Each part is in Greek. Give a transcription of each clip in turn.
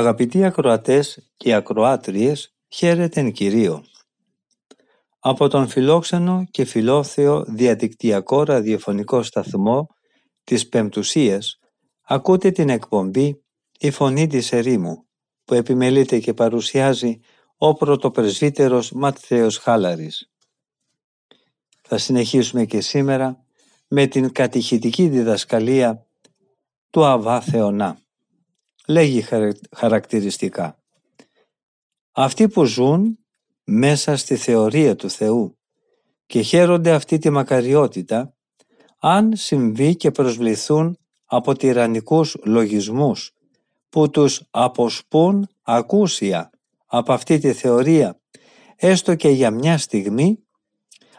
Αγαπητοί ακροατές και ακροάτριες, χαίρετεν Κυρίο. Από τον φιλόξενο και φιλόθεο διαδικτυακό ραδιοφωνικό σταθμό της Πεμπτουσίας ακούτε την εκπομπή «Η Φωνή της Ερήμου» που επιμελείται και παρουσιάζει ο πρωτοπρεσβύτερος Ματθαίος Χάλαρης. Θα συνεχίσουμε και σήμερα με την κατηχητική διδασκαλία του Αβά Θεονά λέγει χαρακτηριστικά. Αυτοί που ζουν μέσα στη θεωρία του Θεού και χαίρονται αυτή τη μακαριότητα, αν συμβεί και προσβληθούν από τυραννικούς λογισμούς που τους αποσπούν ακούσια από αυτή τη θεωρία, έστω και για μια στιγμή,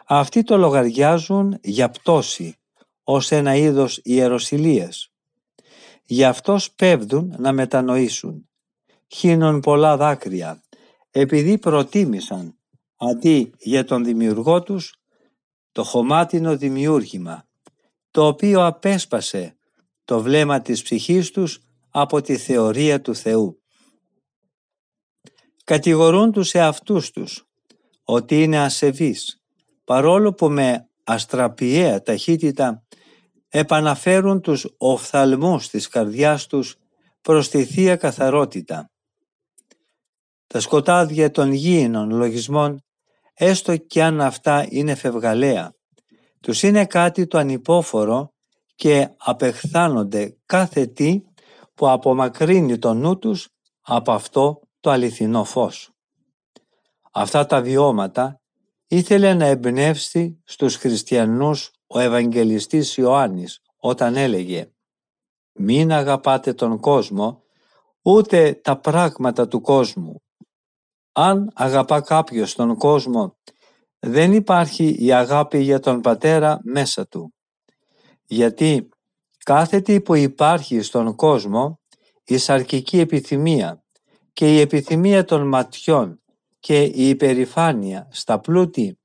αυτοί το λογαριάζουν για πτώση ως ένα είδος ιεροσιλίας Γι' αυτός σπέβδουν να μετανοήσουν. Χύνουν πολλά δάκρυα, επειδή προτίμησαν αντί για τον δημιουργό τους το χωμάτινο δημιούργημα, το οποίο απέσπασε το βλέμμα της ψυχής τους από τη θεωρία του Θεού. Κατηγορούν τους εαυτούς τους ότι είναι ασεβείς, παρόλο που με αστραπιαία ταχύτητα επαναφέρουν τους οφθαλμούς της καρδιάς τους προς τη Θεία Καθαρότητα. Τα σκοτάδια των γήινων λογισμών, έστω και αν αυτά είναι φευγαλαία, τους είναι κάτι το ανυπόφορο και απεχθάνονται κάθε τι που απομακρύνει το νου τους από αυτό το αληθινό φως. Αυτά τα βιώματα ήθελε να εμπνεύσει στους χριστιανούς ο Ευαγγελιστής Ιωάννης όταν έλεγε «Μην αγαπάτε τον κόσμο, ούτε τα πράγματα του κόσμου. Αν αγαπά κάποιος τον κόσμο, δεν υπάρχει η αγάπη για τον Πατέρα μέσα του. Γιατί κάθε τι που υπάρχει στον κόσμο, η σαρκική επιθυμία και η επιθυμία των ματιών και η υπερηφάνεια στα πλούτη,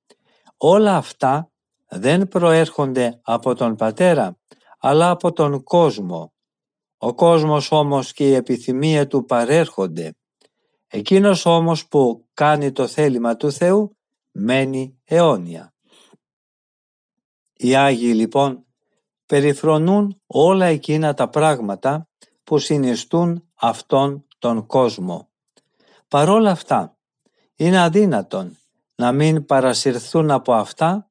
όλα αυτά δεν προέρχονται από τον Πατέρα, αλλά από τον κόσμο. Ο κόσμος όμως και η επιθυμία του παρέρχονται. Εκείνος όμως που κάνει το θέλημα του Θεού μένει αιώνια. Οι Άγιοι λοιπόν περιφρονούν όλα εκείνα τα πράγματα που συνιστούν αυτόν τον κόσμο. Παρόλα αυτά, είναι αδύνατον να μην παρασυρθούν από αυτά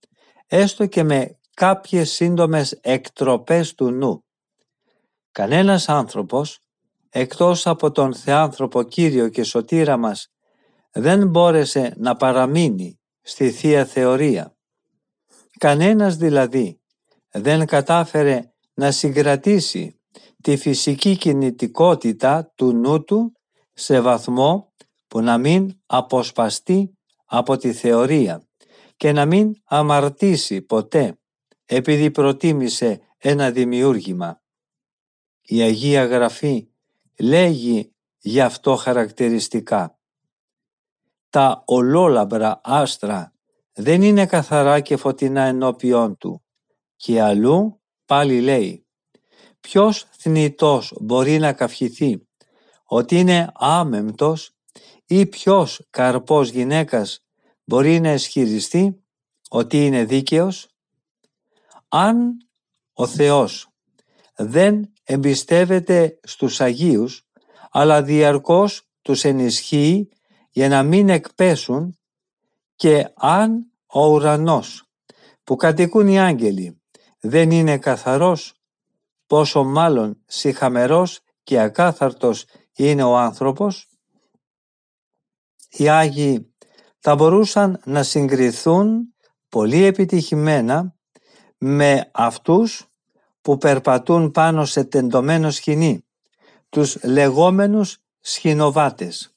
έστω και με κάποιες σύντομες εκτροπές του νου. Κανένας άνθρωπος, εκτός από τον Θεάνθρωπο Κύριο και Σωτήρα μας, δεν μπόρεσε να παραμείνει στη Θεία Θεωρία. Κανένας δηλαδή δεν κατάφερε να συγκρατήσει τη φυσική κινητικότητα του νου του σε βαθμό που να μην αποσπαστεί από τη θεωρία και να μην αμαρτήσει ποτέ επειδή προτίμησε ένα δημιούργημα. Η Αγία Γραφή λέγει γι' αυτό χαρακτηριστικά. Τα ολόλαμπρα άστρα δεν είναι καθαρά και φωτεινά ενώπιόν του και αλλού πάλι λέει ποιος θνητός μπορεί να καυχηθεί ότι είναι άμεμπτος ή ποιος καρπός γυναίκας μπορεί να ισχυριστεί ότι είναι δίκαιος αν ο Θεός δεν εμπιστεύεται στους Αγίους αλλά διαρκώς τους ενισχύει για να μην εκπέσουν και αν ο ουρανός που κατοικούν οι άγγελοι δεν είναι καθαρός πόσο μάλλον συχαμερός και ακάθαρτος είναι ο άνθρωπος. Οι Άγιοι θα μπορούσαν να συγκριθούν πολύ επιτυχημένα με αυτούς που περπατούν πάνω σε τεντωμένο σκηνή, τους λεγόμενους σχηνοβάτες.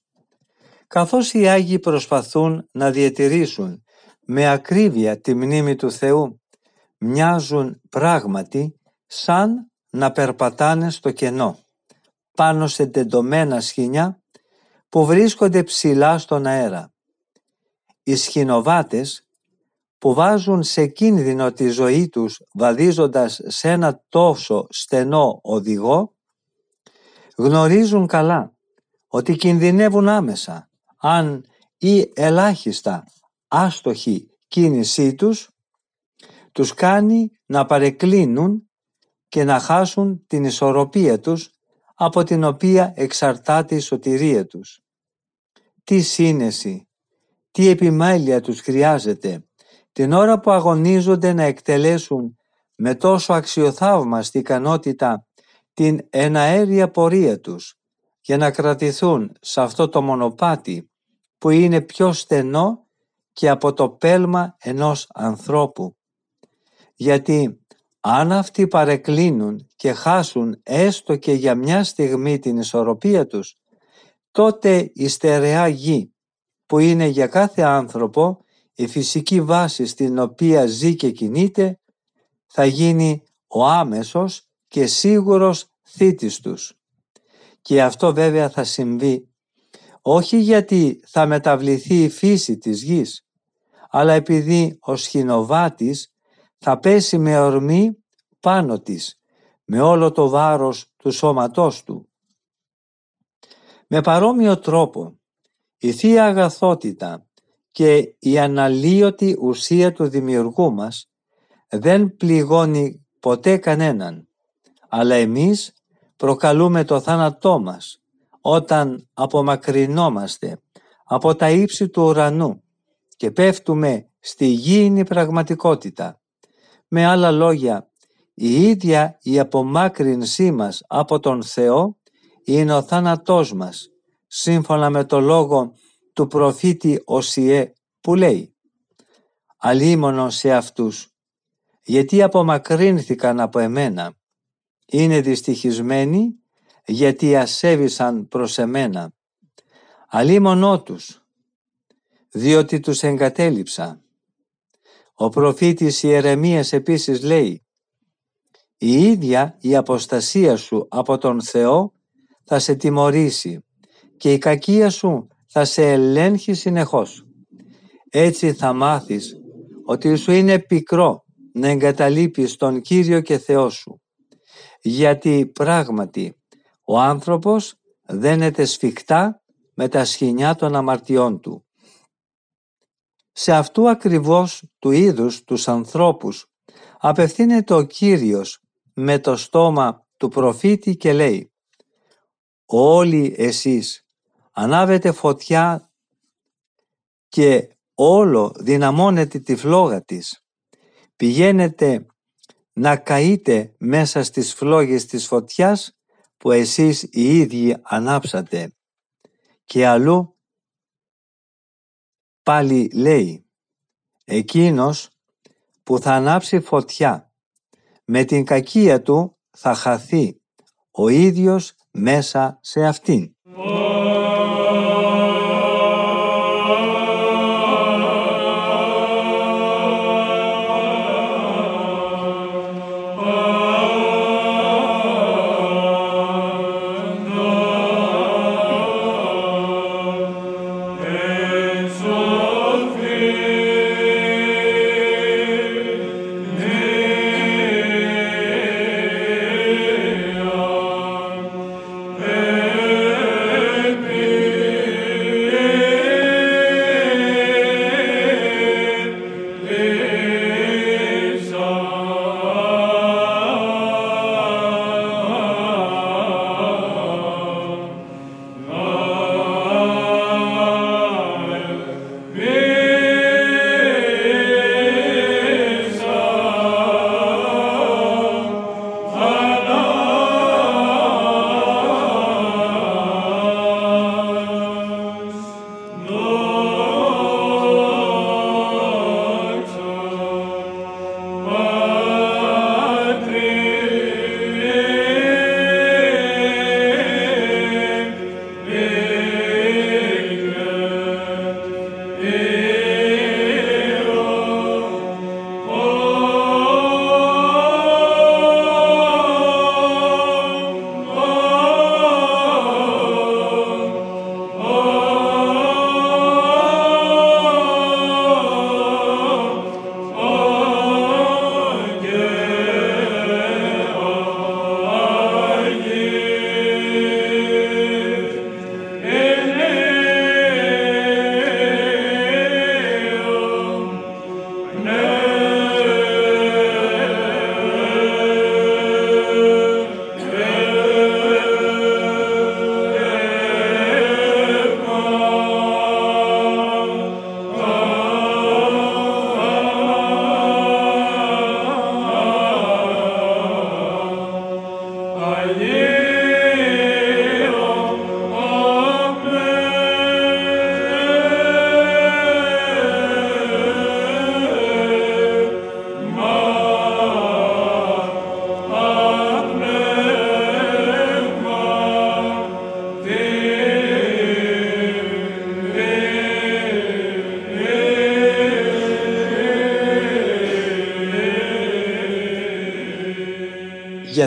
Καθώς οι Άγιοι προσπαθούν να διατηρήσουν με ακρίβεια τη μνήμη του Θεού, μοιάζουν πράγματι σαν να περπατάνε στο κενό, πάνω σε τεντωμένα σχοινιά που βρίσκονται ψηλά στον αέρα. Οι σχηνοβάτες που βάζουν σε κίνδυνο τη ζωή τους βαδίζοντας σε ένα τόσο στενό οδηγό, γνωρίζουν καλά ότι κινδυνεύουν άμεσα αν ή ελάχιστα άστοχη κίνησή τους τους κάνει να παρεκκλίνουν και να χάσουν την ισορροπία τους από την οποία εξαρτάται η σωτηρία τους. Τι σύνεση, τι επιμέλεια τους χρειάζεται την ώρα που αγωνίζονται να εκτελέσουν με τόσο αξιοθαύμαστη ικανότητα την εναέρια πορεία τους για να κρατηθούν σε αυτό το μονοπάτι που είναι πιο στενό και από το πέλμα ενός ανθρώπου. Γιατί αν αυτοί παρεκκλίνουν και χάσουν έστω και για μια στιγμή την ισορροπία τους, τότε η στερεά γη που είναι για κάθε άνθρωπο η φυσική βάση στην οποία ζει και κινείται θα γίνει ο άμεσος και σίγουρος θήτης τους. Και αυτό βέβαια θα συμβεί όχι γιατί θα μεταβληθεί η φύση της γης, αλλά επειδή ο σχηνοβάτης θα πέσει με ορμή πάνω της, με όλο το βάρος του σώματός του. Με παρόμοιο τρόπο, η Θεία Αγαθότητα και η αναλύωτη ουσία του δημιουργού μας δεν πληγώνει ποτέ κανέναν, αλλά εμείς προκαλούμε το θάνατό μας όταν απομακρυνόμαστε από τα ύψη του ουρανού και πέφτουμε στη γήινη πραγματικότητα. Με άλλα λόγια, η ίδια η απομάκρυνσή μας από τον Θεό είναι ο θάνατός μας, σύμφωνα με το λόγο του προφήτη Οσιέ που λέει «Αλίμονο σε αυτούς, γιατί απομακρύνθηκαν από εμένα, είναι δυστυχισμένοι γιατί ασέβησαν προς εμένα. Αλίμονό τους, διότι τους εγκατέλειψα». Ο προφήτης Ιερεμίας επίσης λέει «Η ίδια η αποστασία σου από τον Θεό θα σε τιμωρήσει και η κακία σου θα σε ελέγχει συνεχώς. Έτσι θα μάθεις ότι σου είναι πικρό να εγκαταλείπεις τον Κύριο και Θεό σου. Γιατί πράγματι ο άνθρωπος δένεται σφιχτά με τα σχοινιά των αμαρτιών του. Σε αυτού ακριβώς του είδους τους ανθρώπους απευθύνεται ο Κύριος με το στόμα του προφήτη και λέει «Όλοι εσείς ανάβετε φωτιά και όλο δυναμώνετε τη φλόγα της. Πηγαίνετε να καείτε μέσα στις φλόγες της φωτιάς που εσείς οι ίδιοι ανάψατε. Και αλλού πάλι λέει εκείνος που θα ανάψει φωτιά με την κακία του θα χαθεί ο ίδιος μέσα σε αυτήν.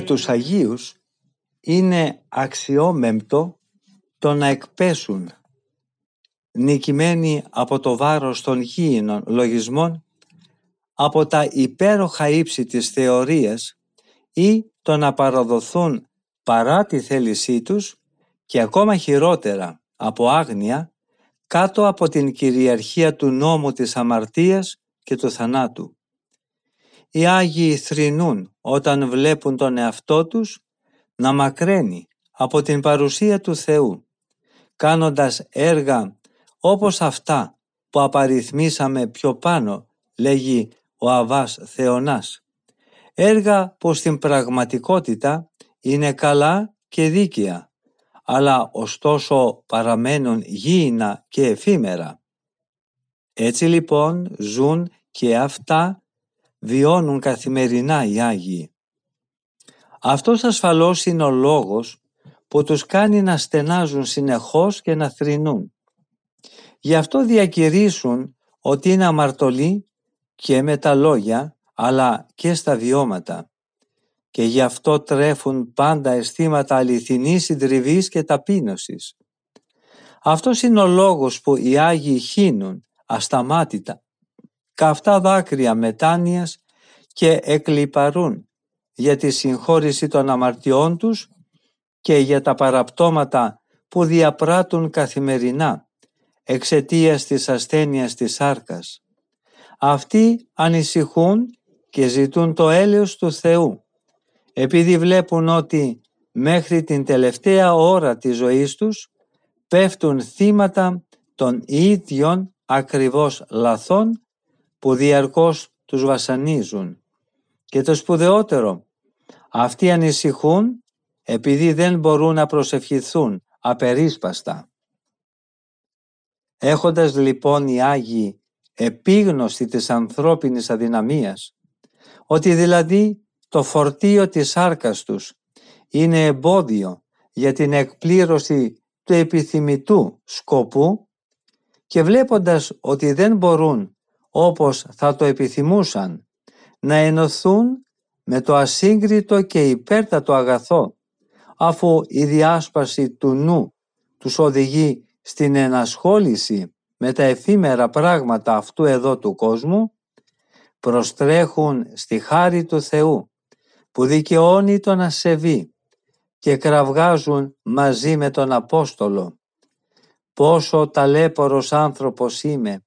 Για τους Αγίους είναι αξιόμεμπτο το να εκπέσουν νικημένοι από το βάρος των γήινων λογισμών από τα υπέροχα ύψη της θεωρίας ή το να παραδοθούν παρά τη θέλησή τους και ακόμα χειρότερα από άγνοια κάτω από την κυριαρχία του νόμου της αμαρτίας και του θανάτου. Οι Άγιοι θρηνούν όταν βλέπουν τον εαυτό τους να μακραίνει από την παρουσία του Θεού, κάνοντας έργα όπως αυτά που απαριθμίσαμε πιο πάνω, λέγει ο Αβάς Θεονάς. Έργα που στην πραγματικότητα είναι καλά και δίκαια, αλλά ωστόσο παραμένουν γήινα και εφήμερα. Έτσι λοιπόν ζουν και αυτά βιώνουν καθημερινά οι Άγιοι. Αυτός ασφαλώς είναι ο λόγος που τους κάνει να στενάζουν συνεχώς και να θρηνούν. Γι' αυτό διακηρύσουν ότι είναι αμαρτωλοί και με τα λόγια αλλά και στα βιώματα και γι' αυτό τρέφουν πάντα αισθήματα αληθινής συντριβής και ταπείνωσης. Αυτός είναι ο λόγος που οι Άγιοι χύνουν ασταμάτητα καυτά δάκρυα μετάνοιας και εκλυπαρούν για τη συγχώρηση των αμαρτιών τους και για τα παραπτώματα που διαπράττουν καθημερινά εξαιτίας της ασθένειας της σάρκας. Αυτοί ανησυχούν και ζητούν το έλεος του Θεού επειδή βλέπουν ότι μέχρι την τελευταία ώρα της ζωής τους πέφτουν θύματα των ίδιων ακριβώς λαθών που διαρκώς τους βασανίζουν. Και το σπουδαιότερο, αυτοί ανησυχούν επειδή δεν μπορούν να προσευχηθούν απερίσπαστα. Έχοντας λοιπόν οι Άγιοι επίγνωση της ανθρώπινης αδυναμίας, ότι δηλαδή το φορτίο της σάρκας τους είναι εμπόδιο για την εκπλήρωση του επιθυμητού σκοπού και βλέποντας ότι δεν μπορούν όπως θα το επιθυμούσαν να ενωθούν με το ασύγκριτο και υπέρτατο αγαθό αφού η διάσπαση του νου τους οδηγεί στην ενασχόληση με τα εφήμερα πράγματα αυτού εδώ του κόσμου προστρέχουν στη χάρη του Θεού που δικαιώνει τον ασεβή και κραυγάζουν μαζί με τον Απόστολο. «Πόσο ταλέπορος άνθρωπος είμαι,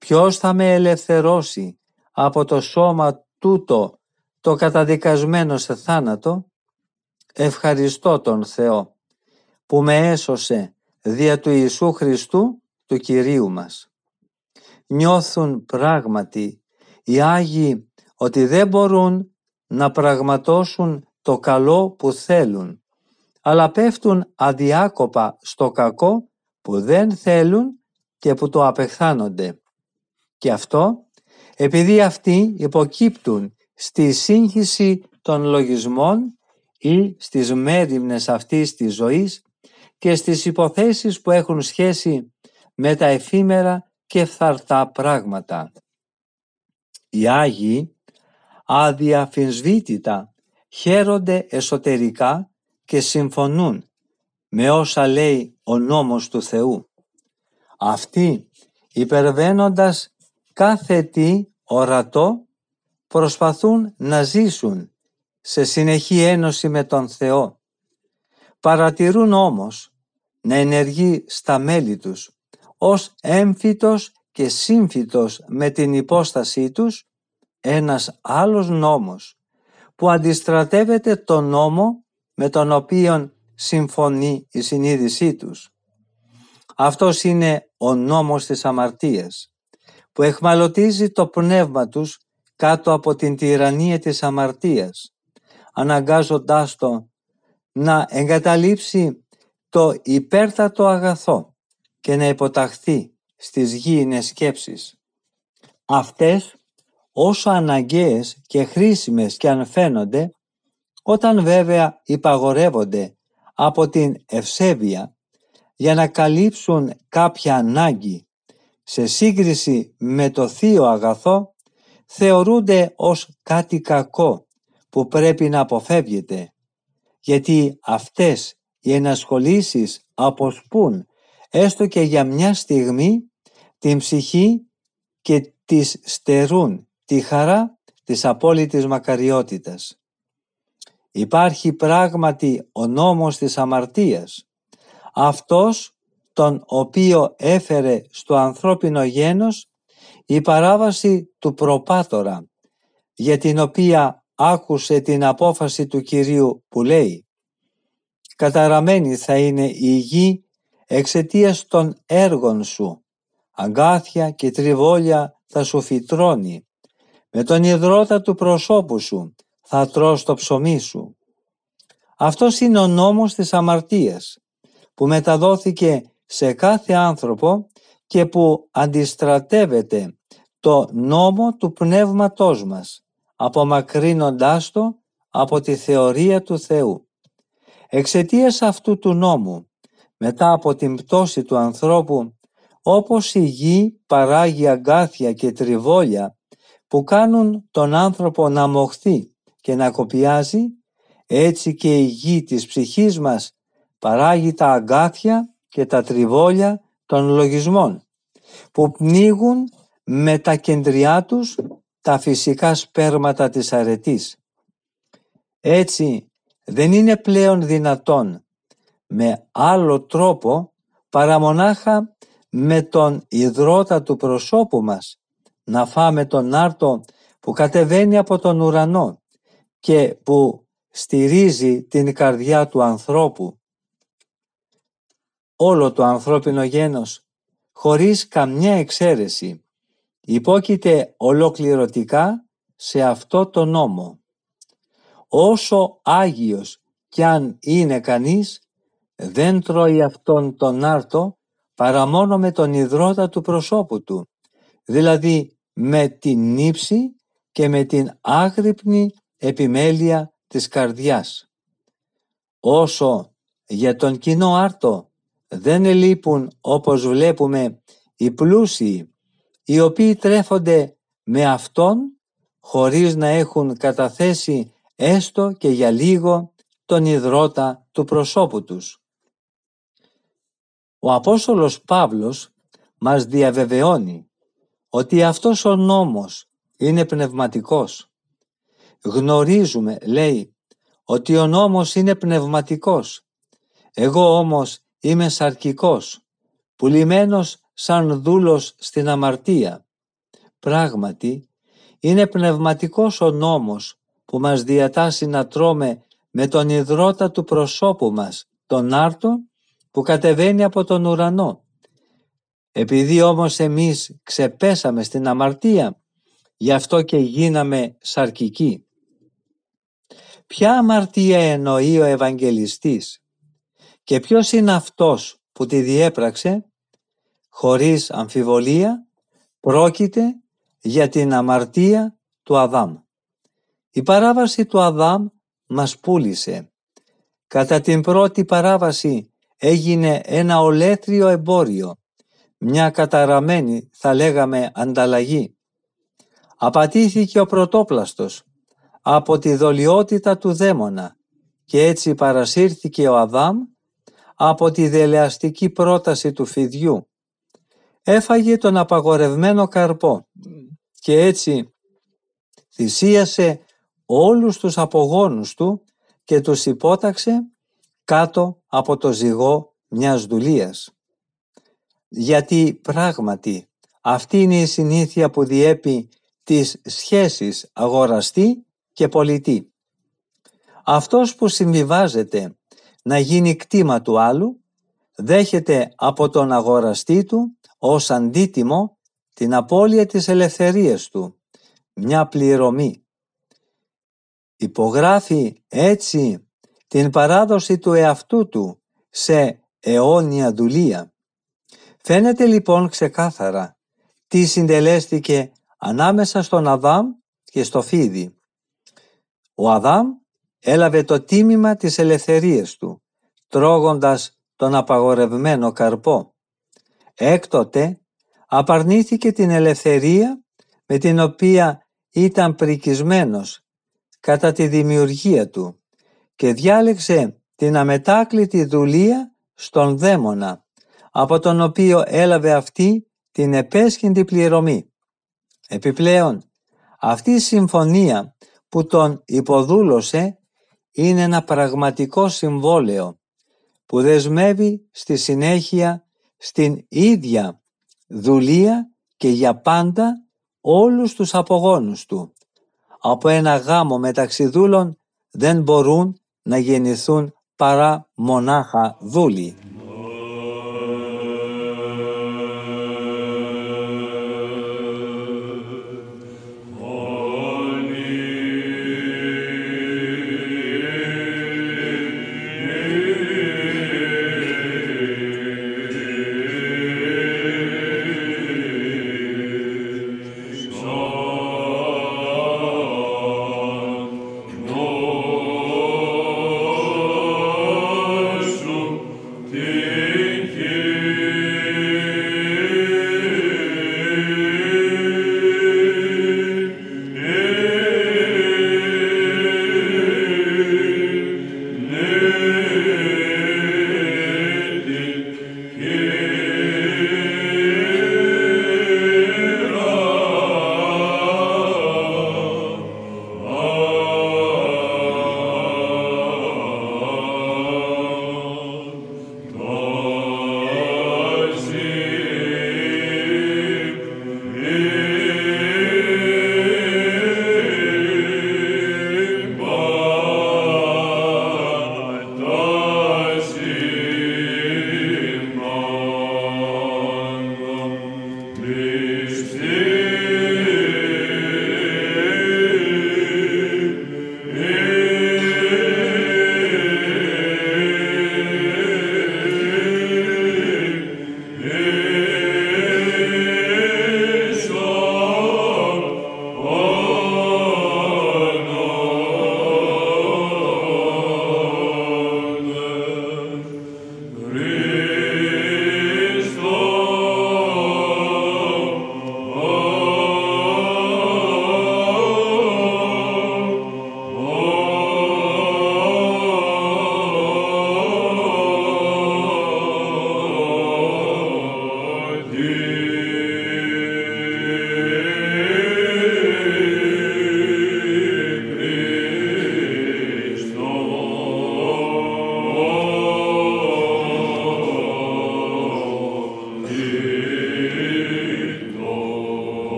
ποιος θα με ελευθερώσει από το σώμα τούτο το καταδικασμένο σε θάνατο» Ευχαριστώ τον Θεό που με έσωσε δια του Ιησού Χριστού του Κυρίου μας. Νιώθουν πράγματι οι Άγιοι ότι δεν μπορούν να πραγματώσουν το καλό που θέλουν, αλλά πέφτουν αδιάκοπα στο κακό που δεν θέλουν και που το απεχθάνονται. Και αυτό επειδή αυτοί υποκύπτουν στη σύγχυση των λογισμών ή στις μέρημνες αυτής της ζωής και στις υποθέσεις που έχουν σχέση με τα εφήμερα και φθαρτά πράγματα. Οι Άγιοι αδιαφυσβήτητα χαίρονται εσωτερικά και συμφωνούν με όσα λέει ο νόμος του Θεού. Αυτοί υπερβαίνοντας κάθε τι ορατό προσπαθούν να ζήσουν σε συνεχή ένωση με τον Θεό. Παρατηρούν όμως να ενεργεί στα μέλη τους ως έμφυτος και σύμφυτος με την υπόστασή τους ένας άλλος νόμος που αντιστρατεύεται τον νόμο με τον οποίο συμφωνεί η συνείδησή τους. Αυτός είναι ο νόμος της αμαρτίας που εχμαλωτίζει το πνεύμα τους κάτω από την τυραννία της αμαρτίας αναγκάζοντάς το να εγκαταλείψει το υπέρτατο αγαθό και να υποταχθεί στις γήινες σκέψεις. Αυτές όσο αναγκαίες και χρήσιμες και αν φαίνονται, όταν βέβαια υπαγορεύονται από την ευσέβεια για να καλύψουν κάποια ανάγκη σε σύγκριση με το θείο αγαθό, θεωρούνται ως κάτι κακό που πρέπει να αποφεύγεται, γιατί αυτές οι ενασχολήσεις αποσπούν έστω και για μια στιγμή την ψυχή και τις στερούν τη χαρά της απόλυτης μακαριότητας. Υπάρχει πράγματι ο νόμος της αμαρτίας, αυτός τον οποίο έφερε στο ανθρώπινο γένος η παράβαση του προπάτορα, για την οποία άκουσε την απόφαση του Κυρίου που λέει «Καταραμένη θα είναι η γη εξαιτίας των έργων σου, αγκάθια και τριβόλια θα σου φυτρώνει, με τον υδρότα του προσώπου σου θα τρως το ψωμί σου». Αυτός είναι ο νόμος της αμαρτίας, που μεταδόθηκε σε κάθε άνθρωπο και που αντιστρατεύεται το νόμο του πνεύματός μας, απομακρύνοντάς το από τη θεωρία του Θεού. Εξαιτίας αυτού του νόμου, μετά από την πτώση του ανθρώπου, όπως η γη παράγει αγκάθια και τριβόλια που κάνουν τον άνθρωπο να μοχθεί και να κοπιάζει, έτσι και η γη της ψυχής μας παράγει τα αγκάθια και τα τριβόλια των λογισμών που πνίγουν με τα κεντριά τους τα φυσικά σπέρματα της αρετής. Έτσι δεν είναι πλέον δυνατόν με άλλο τρόπο παρά μονάχα με τον υδρότα του προσώπου μας να φάμε τον άρτο που κατεβαίνει από τον ουρανό και που στηρίζει την καρδιά του ανθρώπου. Όλο το ανθρώπινο γένος, χωρίς καμιά εξαίρεση, υπόκειται ολοκληρωτικά σε αυτό το νόμο. Όσο Άγιος κι αν είναι κανείς, δεν τρώει αυτόν τον άρτο παρά μόνο με τον υδρότα του προσώπου του, δηλαδή με την ύψη και με την άγρυπνη επιμέλεια της καρδιάς. Όσο για τον κοινό άρτο δεν ελείπουν όπως βλέπουμε οι πλούσιοι οι οποίοι τρέφονται με Αυτόν χωρίς να έχουν καταθέσει έστω και για λίγο τον υδρότα του προσώπου τους. Ο Απόστολος Παύλος μας διαβεβαιώνει ότι αυτός ο νόμος είναι πνευματικός. Γνωρίζουμε, λέει, ότι ο νόμος είναι πνευματικός. Εγώ όμως είμαι σαρκικός, πουλημένος σαν δούλος στην αμαρτία. Πράγματι, είναι πνευματικός ο νόμος που μας διατάσσει να τρώμε με τον υδρότα του προσώπου μας, τον άρτο που κατεβαίνει από τον ουρανό. Επειδή όμως εμείς ξεπέσαμε στην αμαρτία, γι' αυτό και γίναμε σαρκικοί. Ποια αμαρτία εννοεί ο Ευαγγελιστής; Και ποιος είναι αυτός που τη διέπραξε; Χωρίς αμφιβολία πρόκειται για την αμαρτία του Αδάμ. Η παράβαση του Αδάμ μας πούλησε. Κατά την πρώτη παράβαση έγινε ένα ολέτριο εμπόριο, μια καταραμένη θα λέγαμε ανταλλαγή. Απατήθηκε ο πρωτόπλαστος από τη δολιότητα του δαίμονα και έτσι παρασύρθηκε ο Αδάμ από τη δελεαστική πρόταση του φιδιού έφαγε τον απαγορευμένο καρπό και έτσι θυσίασε όλους τους απογόνους του και τους υπόταξε κάτω από το ζυγό μιας δουλείας. Γιατί πράγματι αυτή είναι η συνήθεια που διέπει τις σχέσεις αγοραστή και πολιτή. Αυτός που συμβιβάζεται να γίνει κτήμα του άλλου δέχεται από τον αγοραστή του ως αντίτιμο την απώλεια της ελευθερίας του, μια πληρωμή. Υπογράφει έτσι την παράδοση του εαυτού του σε αιώνια δουλεία. Φαίνεται λοιπόν ξεκάθαρα τι συντελέστηκε ανάμεσα στον Αδάμ και στο Φίδι. Ο Αδάμ έλαβε το τίμημα της ελευθερίας του, τρώγοντας τον απαγορευμένο καρπό. Έκτοτε απαρνήθηκε την ελευθερία με την οποία ήταν πρικισμένος κατά τη δημιουργία του και διάλεξε την αμετάκλητη δουλεία στον δαίμονα, από τον οποίο έλαβε αυτή την επέσχυντη πληρωμή. Επιπλέον, αυτή η συμφωνία που τον υποδούλωσε είναι ένα πραγματικό συμβόλαιο που δεσμεύει στη συνέχεια στην ίδια δουλεία και για πάντα όλους τους απογόνους του. Από ένα γάμο μεταξύ δούλων δεν μπορούν να γεννηθούν παρά μονάχα δούλοι.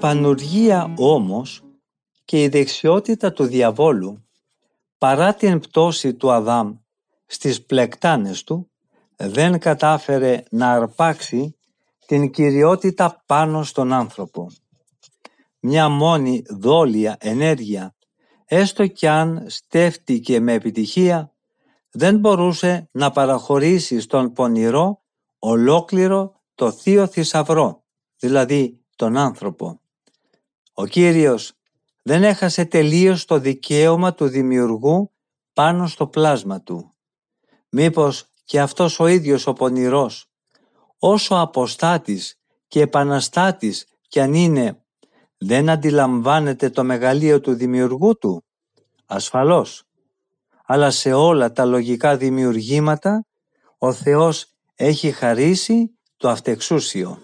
Πανουργία όμως και η δεξιότητα του διαβόλου παρά την πτώση του Αδάμ στις πλεκτάνες του δεν κατάφερε να αρπάξει την κυριότητα πάνω στον άνθρωπο. Μια μόνη δόλια ενέργεια, έστω κι αν στέφτηκε με επιτυχία, δεν μπορούσε να παραχωρήσει στον πονηρό ολόκληρο το θείο θησαυρό, δηλαδή τον άνθρωπο. Ο Κύριος δεν έχασε τελείως το δικαίωμα του δημιουργού πάνω στο πλάσμα του. Μήπως και αυτός ο ίδιος ο πονηρός, όσο αποστάτης και επαναστάτης κι αν είναι, δεν αντιλαμβάνεται το μεγαλείο του δημιουργού του; Ασφαλώς. Αλλά σε όλα τα λογικά δημιουργήματα ο Θεός έχει χαρίσει το αυτεξούσιο.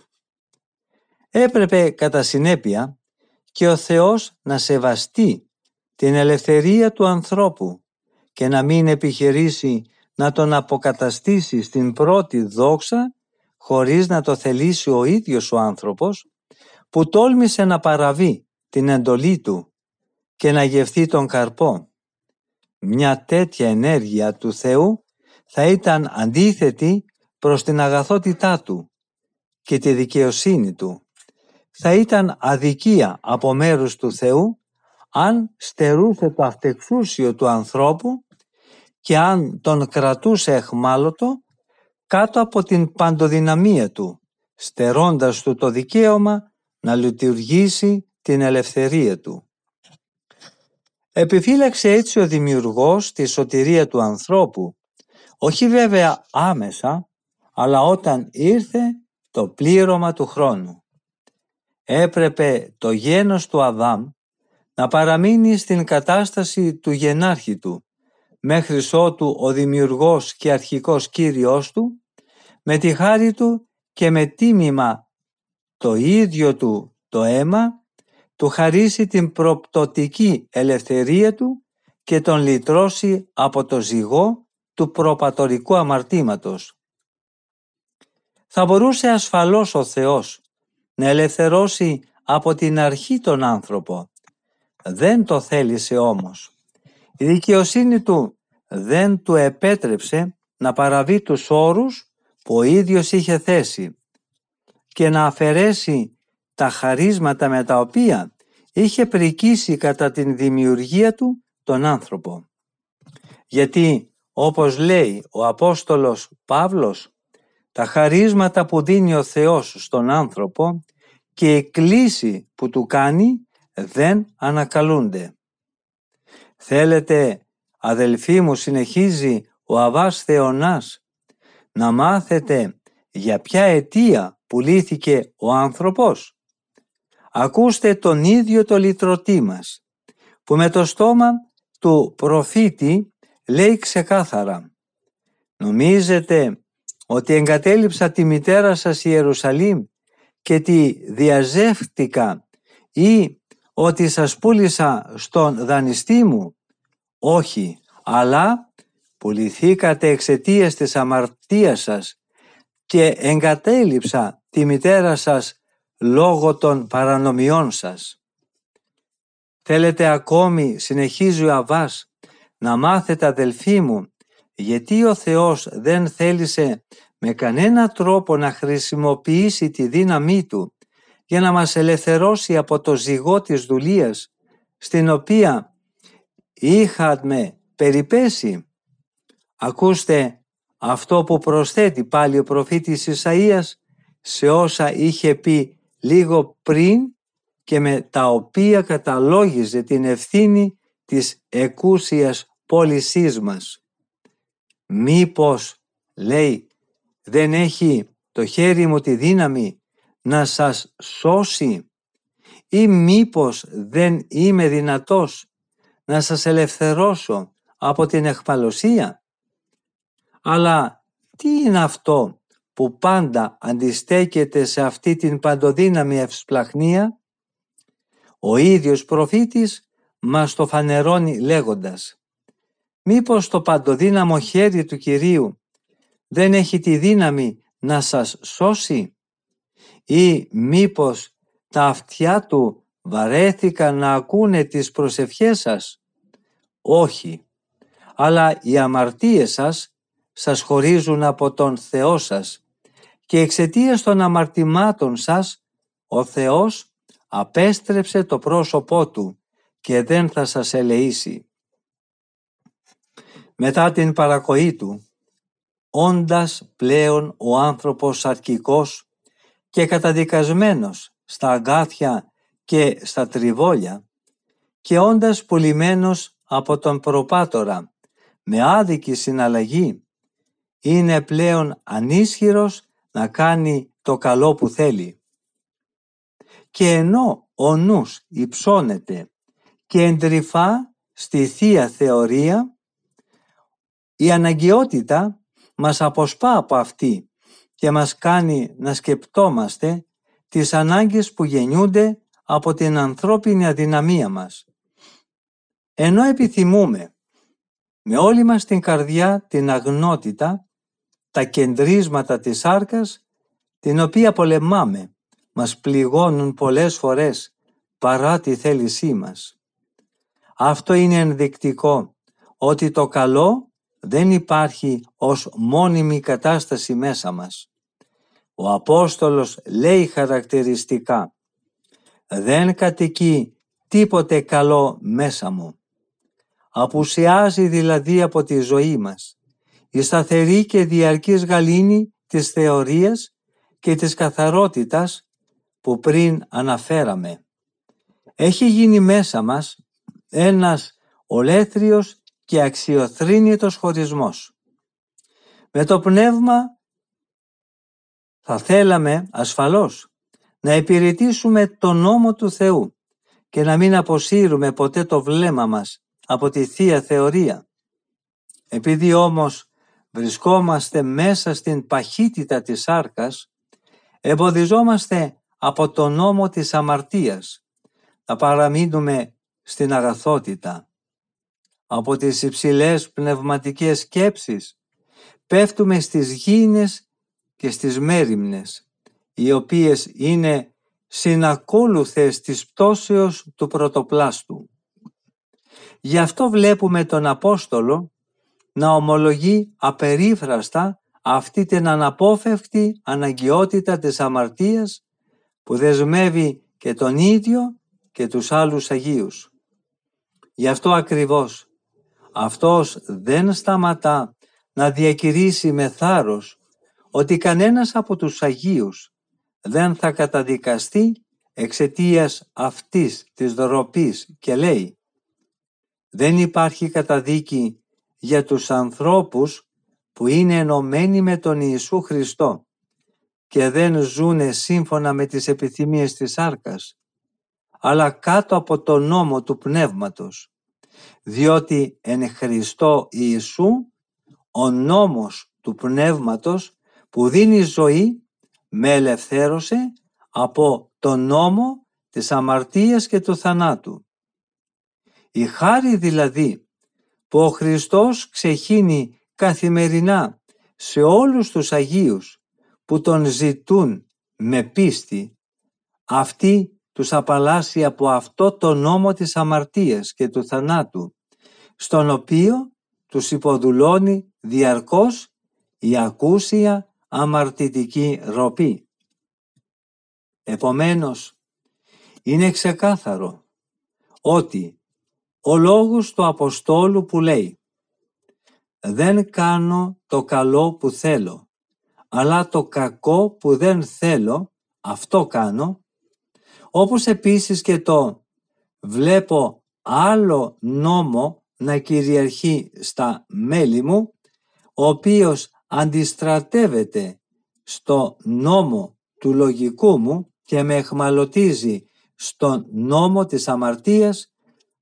Έπρεπε κατά συνέπεια και ο Θεός να σεβαστεί την ελευθερία του ανθρώπου και να μην επιχειρήσει να τον αποκαταστήσει στην πρώτη δόξα χωρίς να το θελήσει ο ίδιος ο άνθρωπος που τόλμησε να παραβεί την εντολή του και να γευθεί τον καρπό. Μια τέτοια ενέργεια του Θεού θα ήταν αντίθετη προς την αγαθότητά του και τη δικαιοσύνη του. Θα ήταν αδικία από μέρους του Θεού αν στερούσε το αυτεξούσιο του ανθρώπου και αν τον κρατούσε εχμάλωτο κάτω από την παντοδυναμία του, στερώντας του το δικαίωμα να λειτουργήσει την ελευθερία του. Επιφύλαξε έτσι ο δημιουργός τη σωτηρία του ανθρώπου, όχι βέβαια άμεσα, αλλά όταν ήρθε το πλήρωμα του χρόνου. Έπρεπε το γένος του Αδάμ να παραμείνει στην κατάσταση του γενάρχη του, μέχρι ότου ο δημιουργός και αρχικός Κύριος του, με τη χάρη του και με τίμημα το ίδιο του το αίμα, του χαρίσει την προπτωτική ελευθερία του και τον λυτρώσει από το ζυγό του προπατορικού αμαρτήματος. Θα μπορούσε ασφαλώς ο Θεός να ελευθερώσει από την αρχή τον άνθρωπο. Δεν το θέλησε όμως. Η δικαιοσύνη του δεν του επέτρεψε να παραβεί τους όρους που ο ίδιος είχε θέσει και να αφαιρέσει τα χαρίσματα με τα οποία είχε πρικήσει κατά την δημιουργία του τον άνθρωπο. Γιατί όπως λέει ο Απόστολος Παύλος τα χαρίσματα που δίνει ο Θεός στον άνθρωπο και η κλίση που του κάνει δεν ανακαλούνται. Θέλετε αδελφοί μου συνεχίζει ο Αβάς Θεονάς να μάθετε για ποια αιτία πουλήθηκε ο άνθρωπος. Ακούστε τον ίδιο το λυτρωτή μας που με το στόμα του προφήτη λέει ξεκάθαρα «Νομίζετε ότι εγκατέλειψα τη μητέρα σας Ιερουσαλήμ και τη διαζεύτηκα ή ότι σας πούλησα στον δανειστή μου. Όχι, αλλά πουληθήκατε εξαιτίας της αμαρτίας σας και εγκατέλειψα τη μητέρα σας λόγω των παρανομιών σας. Θέλετε ακόμη, συνεχίζει ο Αβάς, να μάθετε αδελφοί μου, γιατί ο Θεός δεν θέλησε με κανένα τρόπο να χρησιμοποιήσει τη δύναμή Του για να μας ελευθερώσει από το ζυγό της δουλείας στην οποία είχαμε περιπέσει. Ακούστε αυτό που προσθέτει πάλι ο προφήτης Ισαΐας σε όσα είχε πει λίγο πριν και με τα οποία καταλόγιζε την ευθύνη της εκούσιας πώλησής μας. Μήπως, λέει, δεν έχει το χέρι μου τη δύναμη να σας σώσει; Ή μήπως δεν είμαι δυνατός να σας ελευθερώσω από την εχπαλωσία. Αλλά τι είναι αυτό που πάντα αντιστέκεται σε αυτή την παντοδύναμη ευσπλαχνία; Ο ίδιος προφήτης μας το φανερώνει λέγοντας «Μήπως το παντοδύναμο χέρι του Κυρίου δεν έχει τη δύναμη να σας σώσει» ή μήπως τα αυτιά του βαρέθηκαν να ακούνε τις προσευχές σας; Όχι, αλλά οι αμαρτίες σας σας χωρίζουν από τον Θεό σας και εξαιτίας των αμαρτημάτων σας ο Θεός απέστρεψε το πρόσωπό Του και δεν θα σας ελεήσει. Μετά την παρακοή Του, όντας πλέον ο άνθρωπος αρκικός και καταδικασμένος στα αγκάθια και στα τριβόλια, και όντας πουλημένος από τον προπάτορα με άδικη συναλλαγή είναι πλέον ανίσχυρος να κάνει το καλό που θέλει. Και ενώ ο νους υψώνεται και εντρυφά στη Θεία Θεωρία, η αναγκαιότητα μας αποσπά από αυτή και μας κάνει να σκεπτόμαστε τις ανάγκες που γεννιούνται από την ανθρώπινη αδυναμία μας. Ενώ επιθυμούμε με όλη μας την καρδιά την αγνότητα, τα κεντρίσματα της σάρκας, την οποία πολεμάμε, μας πληγώνουν πολλές φορές παρά τη θέλησή μας. Αυτό είναι ενδεικτικό ότι το καλό δεν υπάρχει ως μόνιμη κατάσταση μέσα μας. Ο Απόστολος λέει χαρακτηριστικά «Δεν κατοικεί τίποτε καλό μέσα μου». Απουσιάζει δηλαδή από τη ζωή μας η σταθερή και διαρκής γαλήνη της θεωρίας και της καθαρότητας που πριν αναφέραμε. Έχει γίνει μέσα μας ένας ολέθριος και αξιοθρύνητος χωρισμός. Με το πνεύμα θα θέλαμε ασφαλώς να υπηρετήσουμε τον νόμο του Θεού και να μην αποσύρουμε ποτέ το βλέμμα μας από τη Θεία Θεωρία. Επειδή όμως βρισκόμαστε μέσα στην παχύτητα της σάρκας, εμποδιζόμαστε από τον νόμο της αμαρτίας, να παραμείνουμε στην αγαθότητα. Από τις υψηλές πνευματικές σκέψεις πέφτουμε στις γήινες και στις μέριμνες, οι οποίες είναι συνακόλουθες της πτώσεως του πρωτοπλάστου. Γι' αυτό βλέπουμε τον Απόστολο να ομολογεί απερίφραστα αυτή την αναπόφευκτη αναγκαιότητα της αμαρτίας που δεσμεύει και τον ίδιο και τους άλλους Αγίους. Γι' αυτό ακριβώς αυτός δεν σταματά να διακηρύσει με θάρρος ότι κανένας από τους Αγίους δεν θα καταδικαστεί εξαιτίας αυτής της δροπής και λέει «Δεν υπάρχει καταδίκη για τους ανθρώπους που είναι ενωμένοι με τον Ιησού Χριστό και δεν ζούνε σύμφωνα με τις επιθυμίες της σάρκας, αλλά κάτω από το νόμο του Πνεύματος, διότι εν Χριστώ Ιησού ο νόμος του Πνεύματος που δίνει ζωή με ελευθέρωσε από το νόμο της αμαρτίας και του θανάτου. Η χάρη δηλαδή που ο Χριστός ξεχύνει καθημερινά σε όλους τους Αγίους που τον ζητούν με πίστη, αυτή τους απαλλάσσει από αυτό το νόμο της αμαρτίας και του θανάτου, στον οποίο τους υποδουλώνει διαρκώς η ακούσια αμαρτητική ροπή. Επομένως, είναι ξεκάθαρο ότι ο λόγος του Αποστόλου που λέει «Δεν κάνω το καλό που θέλω, αλλά το κακό που δεν θέλω, αυτό κάνω», όπως επίσης και το «Βλέπω άλλο νόμο να κυριαρχεί στα μέλη μου, ο οποίος αντιστρατεύεται στο νόμο του λογικού μου και με εχμαλωτίζει στον νόμο της αμαρτίας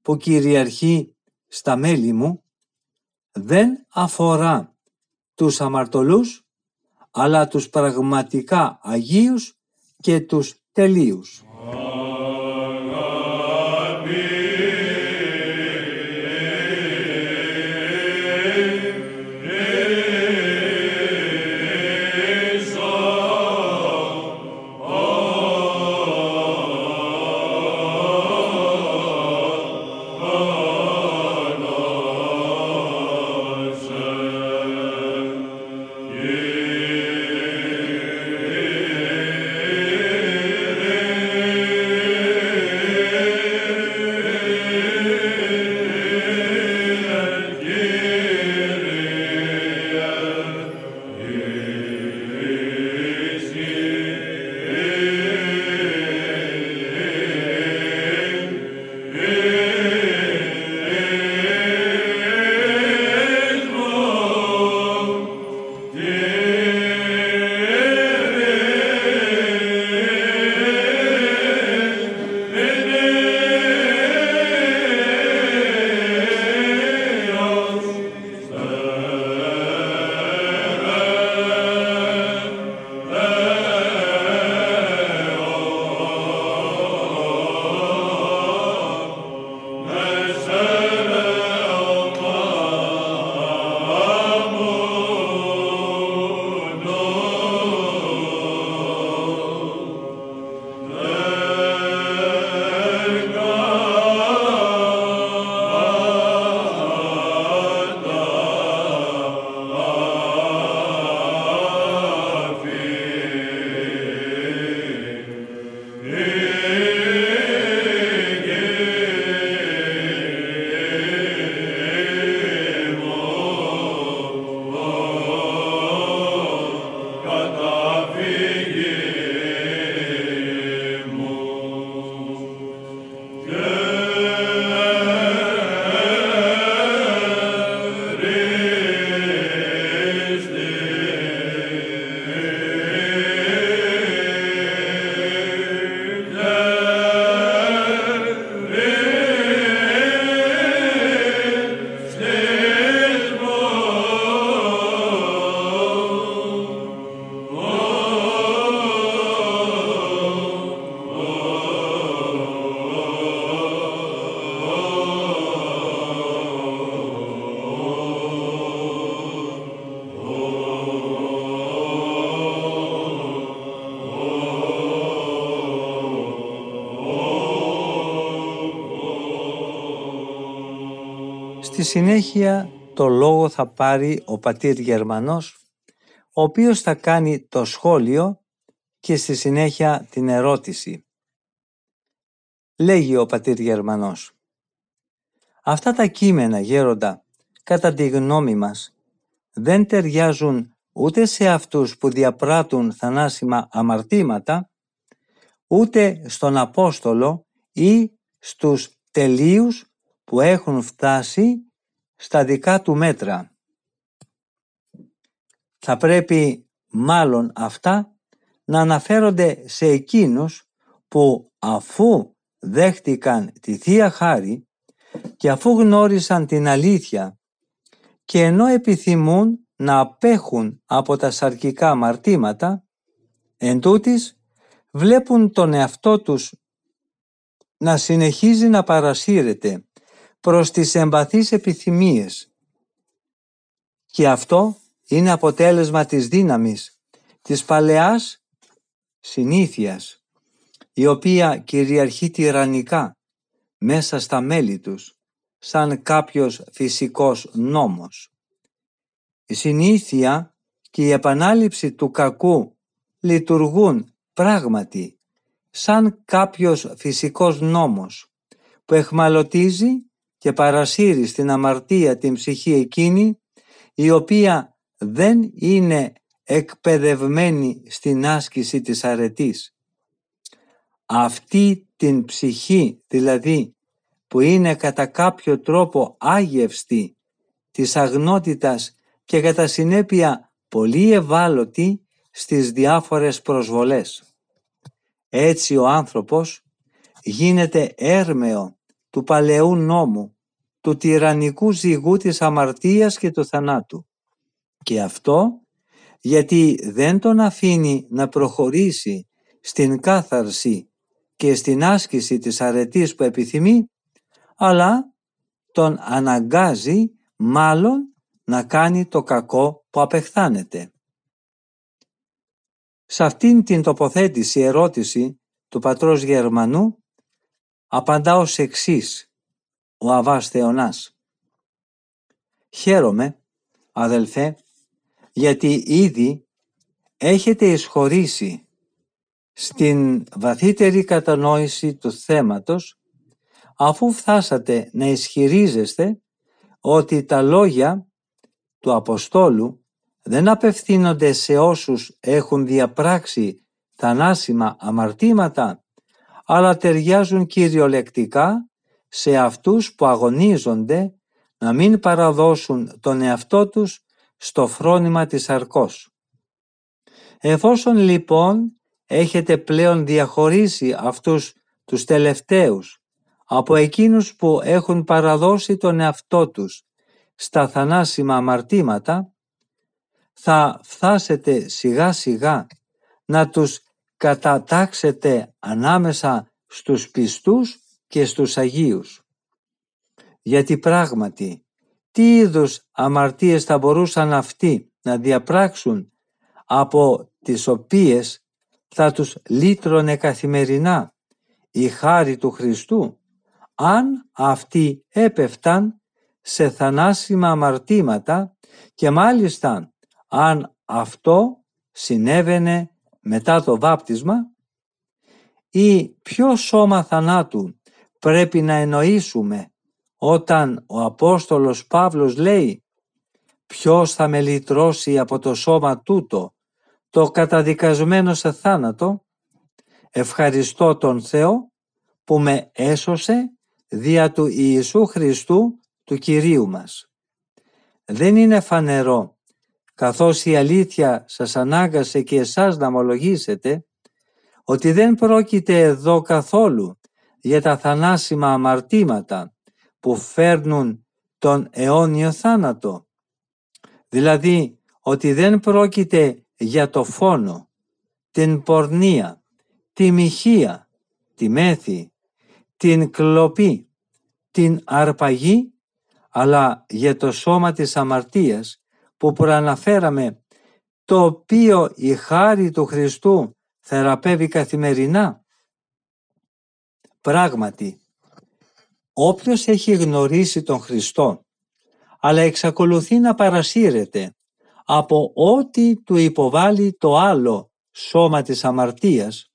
που κυριαρχεί στα μέλη μου, δεν αφορά τους αμαρτωλούς, αλλά τους πραγματικά Αγίους και τους τελείους. Στη συνέχεια το λόγο θα πάρει ο πατήρ Γερμανός, ο οποίος θα κάνει το σχόλιο και στη συνέχεια την ερώτηση. Λέγει ο πατήρ Γερμανός. Αυτά τα κείμενα γέροντα, κατά τη γνώμη μας, δεν ταιριάζουν ούτε σε αυτούς που διαπράττουν θανάσιμα αμαρτήματα, ούτε στον Απόστολο ή στους τελείους που έχουν φτάσει στα δικά του μέτρα. Θα πρέπει μάλλον αυτά να αναφέρονται σε εκείνους που αφού δέχτηκαν τη Θεία Χάρη και αφού γνώρισαν την αλήθεια και ενώ επιθυμούν να απέχουν από τα σαρκικά αμαρτήματα, εν βλέπουν τον εαυτό τους να συνεχίζει να παρασύρεται προς τις εμπαθείς επιθυμίες. Και αυτό είναι αποτέλεσμα της δύναμης της παλαιάς συνήθειας, η οποία κυριαρχεί τυραννικά μέσα στα μέλη τους, σαν κάποιος φυσικός νόμος. Η συνήθεια και η επανάληψη του κακού λειτουργούν πράγματι σαν κάποιος φυσικός νόμος που εχμαλωτίζει και παρασύρει στην αμαρτία την ψυχή εκείνη η οποία δεν είναι εκπαιδευμένη στην άσκηση της αρετής. Αυτή την ψυχή δηλαδή που είναι κατά κάποιο τρόπο άγευστη της αγνότητας και κατά συνέπεια πολύ ευάλωτη στις διάφορες προσβολές. Έτσι ο άνθρωπος γίνεται έρμεο του παλαιού νόμου, του τυραννικού ζυγού της αμαρτίας και του θανάτου. Και αυτό γιατί δεν τον αφήνει να προχωρήσει στην κάθαρση και στην άσκηση της αρετής που επιθυμεί, αλλά τον αναγκάζει μάλλον να κάνει το κακό που απεχθάνεται. Σε αυτήν την τοποθέτηση ερώτηση του πατρός Γερμανού απαντά ως εξής ο Αβάς Θεονάς. Χαίρομαι, αδελφέ, γιατί ήδη έχετε εισχωρήσει στην βαθύτερη κατανόηση του θέματος αφού φτάσατε να ισχυρίζεστε ότι τα λόγια του Αποστόλου δεν απευθύνονται σε όσους έχουν διαπράξει θανάσιμα αμαρτήματα, αλλά ταιριάζουν κυριολεκτικά σε αυτούς που αγωνίζονται να μην παραδώσουν τον εαυτό τους στο φρόνημα της αρκός. Εφόσον λοιπόν έχετε πλέον διαχωρίσει αυτούς τους τελευταίους από εκείνους που έχουν παραδώσει τον εαυτό τους στα θανάσιμα αμαρτήματα, θα φτάσετε σιγά σιγά να τους κατατάξετε ανάμεσα στους πιστούς και στους Αγίους. Γιατί πράγματι, τι είδους αμαρτίες θα μπορούσαν αυτοί να διαπράξουν από τις οποίες θα τους λύτρωνε καθημερινά η χάρη του Χριστού, αν αυτοί έπεφταν σε θανάσιμα αμαρτήματα και μάλιστα αν αυτό συνέβαινε μετά το βάπτισμα ή ποιο σώμα θανάτου πρέπει να εννοήσουμε όταν ο Απόστολος Παύλος λέει «Ποιος θα με λυτρώσει από το σώμα τούτο, το καταδικασμένο σε θάνατο, ευχαριστώ τον Θεό που με έσωσε δια του Ιησού Χριστού του Κυρίου μας». Δεν είναι φανερό, καθώς η αλήθεια σας ανάγκασε και εσάς να ομολογήσετε, ότι δεν πρόκειται εδώ καθόλου για τα θανάσιμα αμαρτήματα που φέρνουν τον αιώνιο θάνατο. Δηλαδή ότι δεν πρόκειται για το φόνο, την πορνεία, τη μοιχεία, τη μέθη, την κλοπή, την αρπαγή, αλλά για το σώμα της αμαρτίας που προαναφέραμε, το οποίο η χάρη του Χριστού θεραπεύει καθημερινά. Πράγματι, όποιος έχει γνωρίσει τον Χριστό αλλά εξακολουθεί να παρασύρεται από ό,τι του υποβάλλει το άλλο σώμα της αμαρτίας,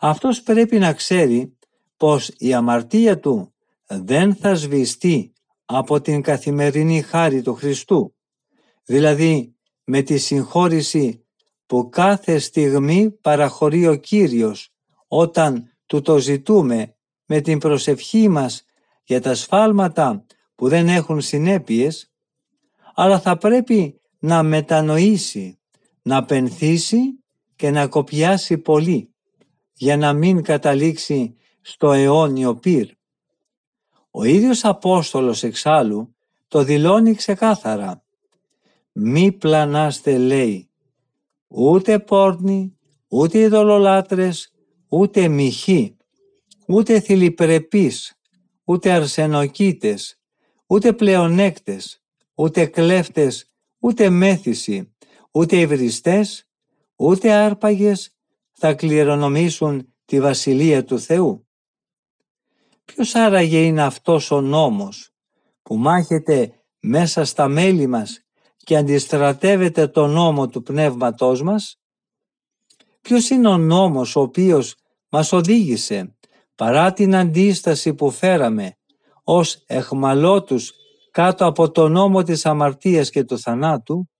αυτός πρέπει να ξέρει πως η αμαρτία του δεν θα σβηστεί από την καθημερινή χάρη του Χριστού, δηλαδή με τη συγχώρηση που κάθε στιγμή παραχωρεί ο Κύριος όταν του το ζητούμε με την προσευχή μας για τα σφάλματα που δεν έχουν συνέπειες, αλλά θα πρέπει να μετανοήσει, να πενθήσει και να κοπιάσει πολύ για να μην καταλήξει στο αιώνιο πυρ. Ο ίδιος Απόστολος εξάλλου το δηλώνει ξεκάθαρα. Μη πλανάστε λέει, ούτε πόρνοι, ούτε ειδωλολάτρες, ούτε μοιχοί, ούτε θηλυπρεπείς, ούτε αρσενοκίτες, ούτε πλεονέκτες, ούτε κλέφτες, ούτε μέθηση, ούτε υβριστές, ούτε άρπαγες θα κληρονομήσουν τη Βασιλεία του Θεού. Ποιος άραγε είναι αυτός ο νόμος που μάχεται μέσα στα μέλη μας και αντιστρατεύεται το νόμο του πνεύματός μας. Ποιος είναι ο νόμος ο οποίος μας οδήγησε παρά την αντίσταση που φέραμε ως εχμαλώτους κάτω από το νόμο της αμαρτίας και του θανάτου,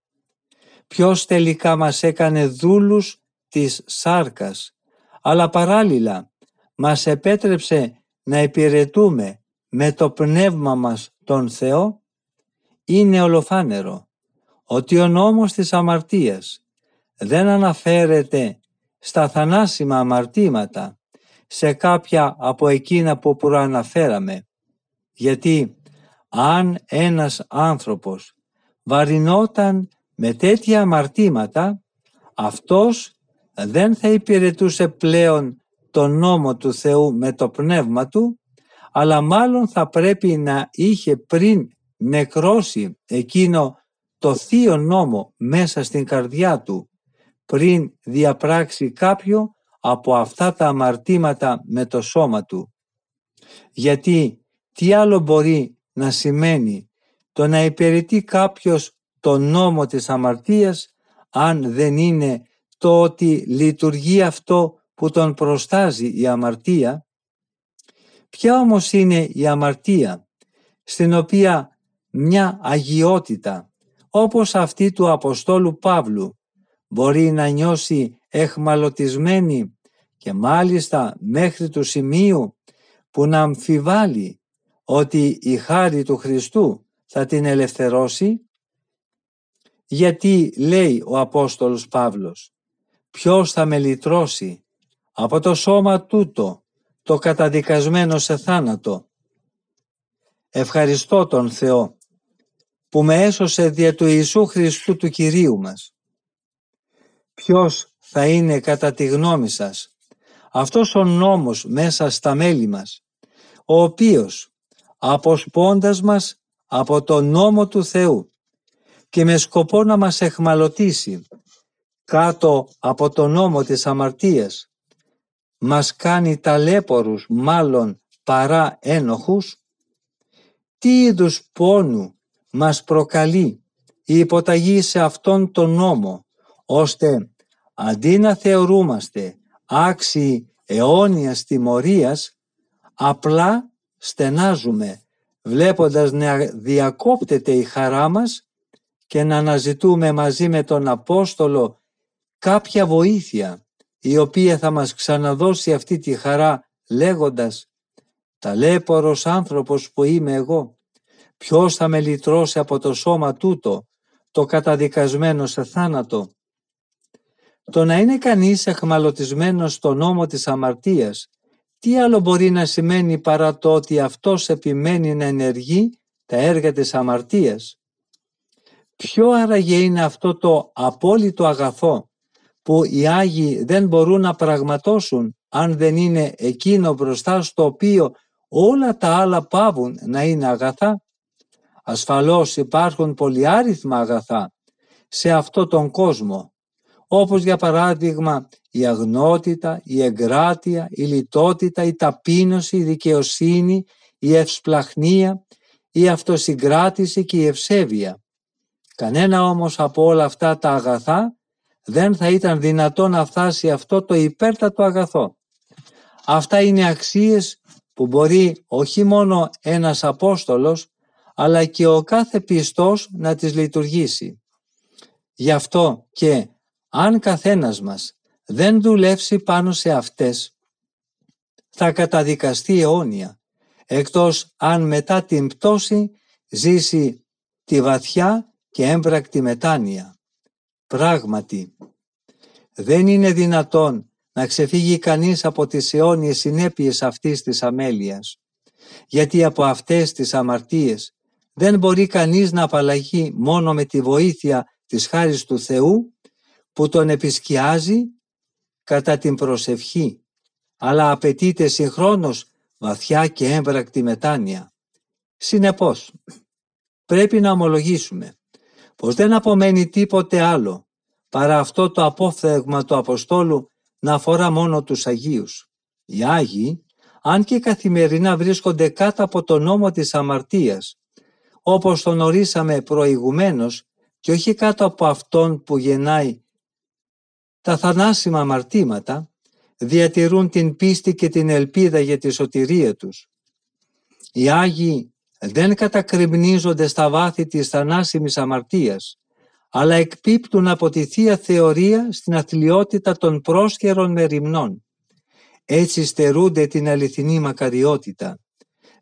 ποιος τελικά μας έκανε δούλους της σάρκας, αλλά παράλληλα μας επέτρεψε να υπηρετούμε με το πνεύμα μας τον Θεό, είναι ολοφάνερο ότι ο νόμος της αμαρτίας δεν αναφέρεται στα θανάσιμα αμαρτήματα σε κάποια από εκείνα που προαναφέραμε, γιατί αν ένας άνθρωπος βαρινόταν με τέτοια αμαρτήματα, αυτός δεν θα υπηρετούσε πλέον τον νόμο του Θεού με το πνεύμα του, αλλά μάλλον θα πρέπει να είχε πριν νεκρώσει εκείνο το θείο νόμο μέσα στην καρδιά του, πριν διαπράξει κάποιο από αυτά τα αμαρτήματα με το σώμα του. Γιατί τι άλλο μπορεί να σημαίνει το να υπηρετεί κάποιος το νόμο της αμαρτίας αν δεν είναι το ότι λειτουργεί αυτό που τον προστάζει η αμαρτία; Ποια όμως είναι η αμαρτία στην οποία μια αγιότητα όπως αυτή του Αποστόλου Παύλου μπορεί να νιώσει εχμαλωτισμένη και μάλιστα μέχρι του σημείου που να αμφιβάλλει ότι η χάρη του Χριστού θα την ελευθερώσει; Γιατί λέει ο Απόστολος Παύλος ποιος θα με λυτρώσει από το σώμα τούτο το καταδικασμένο σε θάνατο; Ευχαριστώ τον Θεό που με έσωσε δια του Ιησού Χριστού του Κυρίου μας. Ποιος θα είναι κατά τη γνώμη σας; Αυτός ο νόμος μέσα στα μέλη μας, ο οποίος αποσπώντας μας από το νόμο του Θεού και με σκοπό να μας εχμαλωτήσει κάτω από το νόμο της αμαρτίας, μας κάνει ταλέπορους μάλλον παρά ένοχους, τι είδους πόνου μας προκαλεί η υποταγή σε αυτόν τον νόμο, ώστε αντί να θεωρούμαστε άξιοι αιώνιας τιμωρίας, απλά στενάζουμε βλέποντας να διακόπτεται η χαρά μας και να αναζητούμε μαζί με τον Απόστολο κάποια βοήθεια η οποία θα μας ξαναδώσει αυτή τη χαρά λέγοντας «Ταλέπορος άνθρωπος που είμαι εγώ, ποιος θα με λυτρώσει από το σώμα τούτο, το καταδικασμένο σε θάνατο» Το να είναι κανείς εχμαλωτισμένος στο νόμο της αμαρτίας, τι άλλο μπορεί να σημαίνει παρά το ότι αυτός επιμένει να ενεργεί τα έργα της αμαρτίας; Ποιο άραγε είναι αυτό το απόλυτο αγαθό που οι Άγιοι δεν μπορούν να πραγματώσουν αν δεν είναι εκείνο μπροστά στο οποίο όλα τα άλλα πάβουν να είναι αγαθά; Ασφαλώς υπάρχουν πολυάριθμα αγαθά σε αυτό τον κόσμο όπως για παράδειγμα η αγνότητα, η εγκράτεια, η λιτότητα, η ταπείνωση, η δικαιοσύνη, η ευσπλαχνία, η αυτοσυγκράτηση και η ευσέβεια. Κανένα όμως από όλα αυτά τα αγαθά δεν θα ήταν δυνατό να φτάσει αυτό το υπέρτατο αγαθό. Αυτά είναι αξίες που μπορεί όχι μόνο ένας Απόστολος, αλλά και ο κάθε πιστός να τις λειτουργήσει. Γι' αυτό και αν καθένας μας δεν δουλεύσει πάνω σε αυτές, θα καταδικαστεί αιώνια, εκτός αν μετά την πτώση ζήσει τη βαθιά και έμπρακτη μετάνοια. Πράγματι, δεν είναι δυνατόν να ξεφύγει κανείς από τις αιώνιες συνέπειες αυτής της αμέλειας, γιατί από αυτές τις αμαρτίες δεν μπορεί κανείς να απαλλαγεί μόνο με τη βοήθεια της χάρης του Θεού που τον επισκιάζει κατά την προσευχή, αλλά απαιτείται συγχρόνως βαθιά και έμπρακτη μετάνοια. Συνεπώς, πρέπει να ομολογήσουμε πως δεν απομένει τίποτε άλλο παρά αυτό το απόφθεγμα του Αποστόλου να αφορά μόνο τους Αγίους. Οι Άγιοι, αν και καθημερινά βρίσκονται κάτω από το νόμο της αμαρτίας, όπως τον ορίσαμε προηγουμένως και όχι κάτω από αυτόν που γεννάει τα θανάσιμα αμαρτήματα, διατηρούν την πίστη και την ελπίδα για τη σωτηρία τους. Οι Άγιοι δεν κατακριμνίζονται στα βάθη της θανάσιμης αμαρτίας, αλλά εκπίπτουν από τη Θεία Θεωρία στην αθλειότητα των πρόσχερων μεριμνών. Έτσι στερούνται την αληθινή μακαριότητα.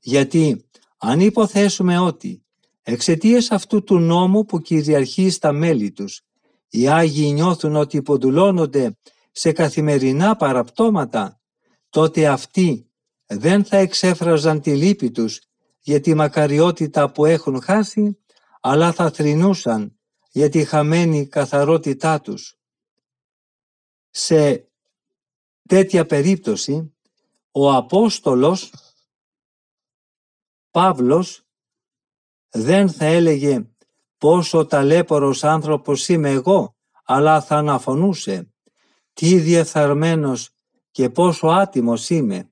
Γιατί αν υποθέσουμε ότι εξαιτίας αυτού του νόμου που κυριαρχεί στα μέλη τους, οι Άγιοι νιώθουν ότι υποδουλώνονται σε καθημερινά παραπτώματα, τότε αυτοί δεν θα εξέφραζαν τη λύπη τους για τη μακαριότητα που έχουν χάσει, αλλά θα θρυνούσαν για τη χαμένη καθαρότητά τους. Σε τέτοια περίπτωση, ο Απόστολος Παύλος δεν θα έλεγε πόσο ταλέπορος άνθρωπος είμαι εγώ, αλλά θα αναφωνούσε τι διεφθαρμένος και πόσο άτιμος είμαι.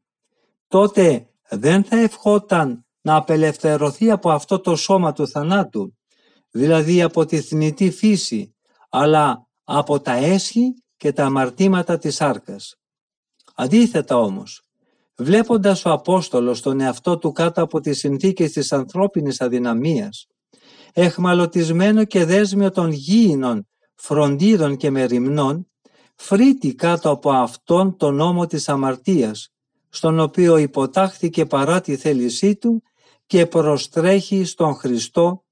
Τότε δεν θα ευχόταν να απελευθερωθεί από αυτό το σώμα του θανάτου, δηλαδή από τη θνητή φύση, αλλά από τα έσχη και τα αμαρτήματα της άρκας. Αντίθετα όμως, βλέποντας ο Απόστολος τον εαυτό του κάτω από τις συνθήκες της ανθρώπινης αδυναμίας, εχμαλωτισμένο και δέσμιο των γήινων, φροντίδων και μεριμνών, φρύτει κάτω από αυτόν τον νόμο της αμαρτίας, στον οποίο υποτάχθηκε παρά τη θέλησή του και προστρέχει στον Χριστό,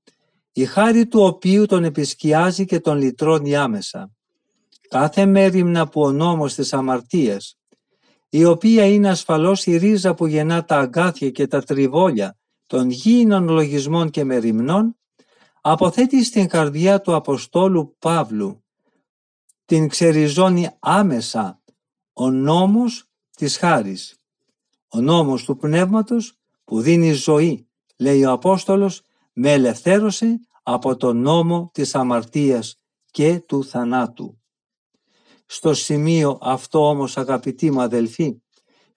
η χάρη του οποίου τον επισκιάζει και τον λυτρώνει άμεσα. Κάθε μέρημνα που ο νόμος της αμαρτίας, η οποία είναι ασφαλώς η ρίζα που γεννά τα αγκάθια και τα τριβόλια των γήινων λογισμών και μεριμνών, αποθέτει στην καρδιά του Αποστόλου Παύλου, την ξεριζώνει άμεσα ο νόμος της χάρης, ο νόμος του πνεύματος που δίνει ζωή, λέει ο Απόστολος, με ελευθέρωσε από τον νόμο της αμαρτίας και του θανάτου. Στο σημείο αυτό όμως αγαπητοί μου αδελφοί,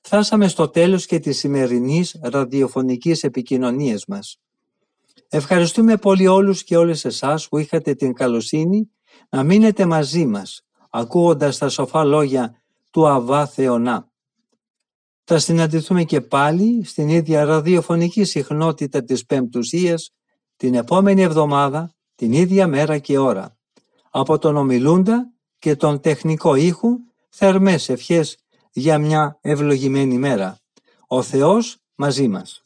φτάσαμε στο τέλος και της σημερινής ραδιοφωνικής επικοινωνίας μας. Ευχαριστούμε πολύ όλους και όλες εσάς που είχατε την καλοσύνη να μείνετε μαζί μας, ακούγοντας τα σοφά λόγια του Αβά Θεονά. Θα συναντηθούμε και πάλι στην ίδια ραδιοφωνική συχνότητα της Πέμπτουσίας την επόμενη εβδομάδα, την ίδια μέρα και ώρα. Από τον ομιλούντα και τον τεχνικό ήχου, θερμές ευχές για μια ευλογημένη μέρα. Ο Θεός μαζί μας.